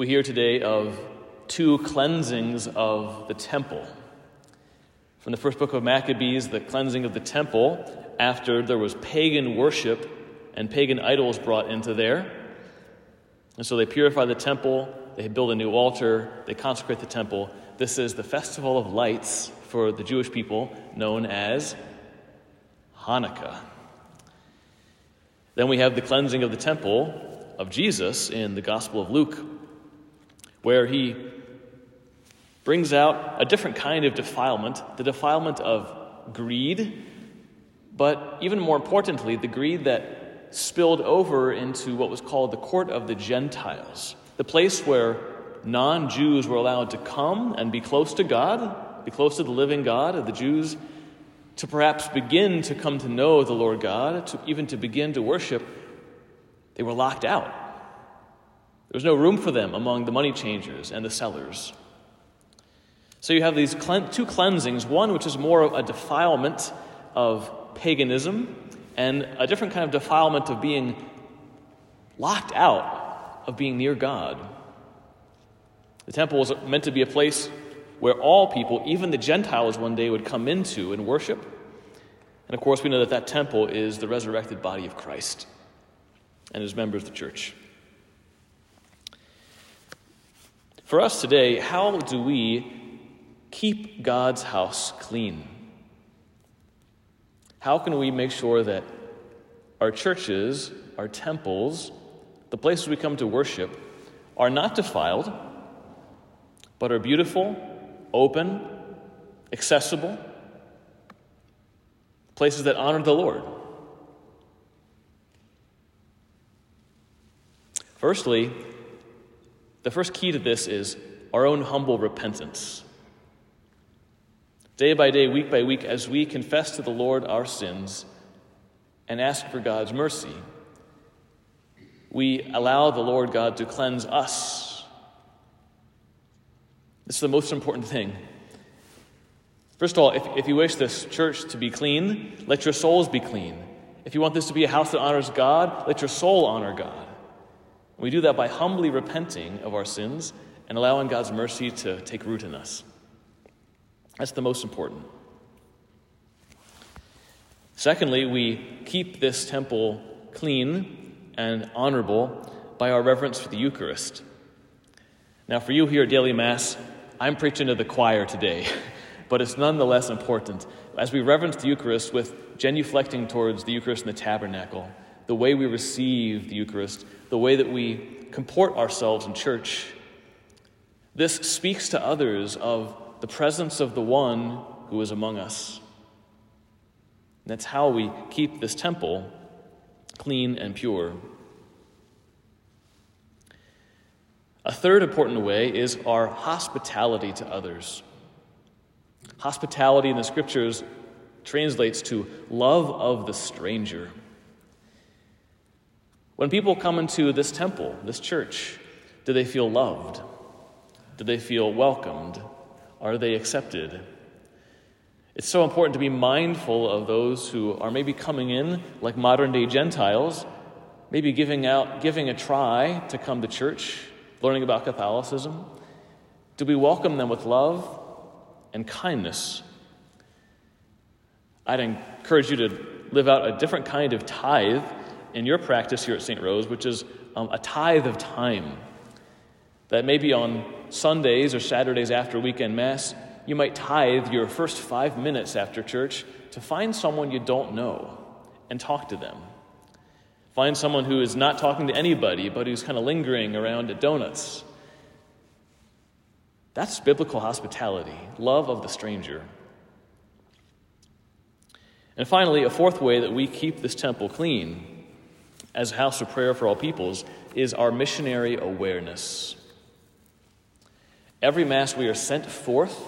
We hear today of two cleansings of the temple. From the first book of Maccabees, the cleansing of the temple after there was pagan worship and pagan idols brought into there. And so they purify the temple, they build a new altar, they consecrate the temple. This is the festival of lights for the Jewish people known as Hanukkah. Then we have the cleansing of the temple of Jesus in the Gospel of Luke, where he brings out a different kind of defilement the defilement of greed, but even more importantly, the greed that spilled over into what was called the court of the Gentiles, the place where non Jews were allowed to come and be close to God, be close to the living God, of the Jews to perhaps begin to come to know the Lord God, to even to begin to worship, they were locked out. There was no room for them among the money changers and the sellers. So you have these two cleansings one which is more of a defilement of paganism, and a different kind of defilement of being locked out of being near God. The temple was meant to be a place where all people, even the Gentiles, one day would come into and worship. And of course, we know that that temple is the resurrected body of Christ and his members of the church. For us today, how do we keep God's house clean? How can we make sure that our churches, our temples, the places we come to worship, are not defiled, but are beautiful, open, accessible, places that honor the Lord? Firstly, the first key to this is our own humble repentance. Day by day, week by week, as we confess to the Lord our sins and ask for God's mercy, we allow the Lord God to cleanse us. This is the most important thing. First of all, if, if you wish this church to be clean, let your souls be clean. If you want this to be a house that honors God, let your soul honor God. We do that by humbly repenting of our sins and allowing God's mercy to take root in us. That's the most important. Secondly, we keep this temple clean and honorable by our reverence for the Eucharist. Now, for you here at Daily Mass, I'm preaching to the choir today, but it's nonetheless important. As we reverence the Eucharist with genuflecting towards the Eucharist in the tabernacle, the way we receive the Eucharist, the way that we comport ourselves in church. This speaks to others of the presence of the one who is among us. That's how we keep this temple clean and pure. A third important way is our hospitality to others. Hospitality in the scriptures translates to love of the stranger. When people come into this temple, this church, do they feel loved? Do they feel welcomed? Are they accepted? It's so important to be mindful of those who are maybe coming in like modern day Gentiles, maybe giving out giving a try to come to church, learning about Catholicism. Do we welcome them with love and kindness? I'd encourage you to live out a different kind of tithe in your practice here at St. Rose, which is um, a tithe of time. That maybe on Sundays or Saturdays after weekend Mass, you might tithe your first five minutes after church to find someone you don't know and talk to them. Find someone who is not talking to anybody, but who's kind of lingering around at donuts. That's biblical hospitality, love of the stranger. And finally, a fourth way that we keep this temple clean as a house of prayer for all peoples is our missionary awareness. Every Mass, we are sent forth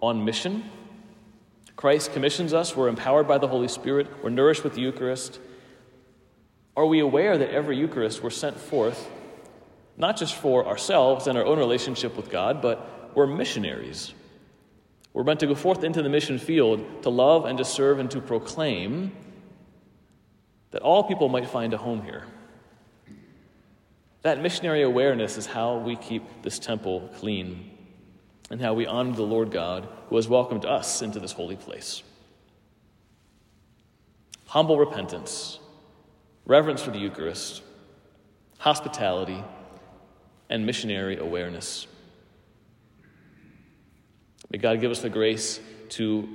on mission. Christ commissions us, we're empowered by the Holy Spirit, we're nourished with the Eucharist. Are we aware that every Eucharist we're sent forth, not just for ourselves and our own relationship with God, but we're missionaries? We're meant to go forth into the mission field to love and to serve and to proclaim that all people might find a home here. That missionary awareness is how we keep this temple clean and how we honor the Lord God who has welcomed us into this holy place. Humble repentance, reverence for the Eucharist, hospitality, and missionary awareness. May God give us the grace to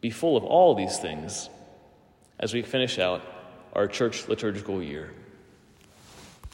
be full of all these things as we finish out our church liturgical year.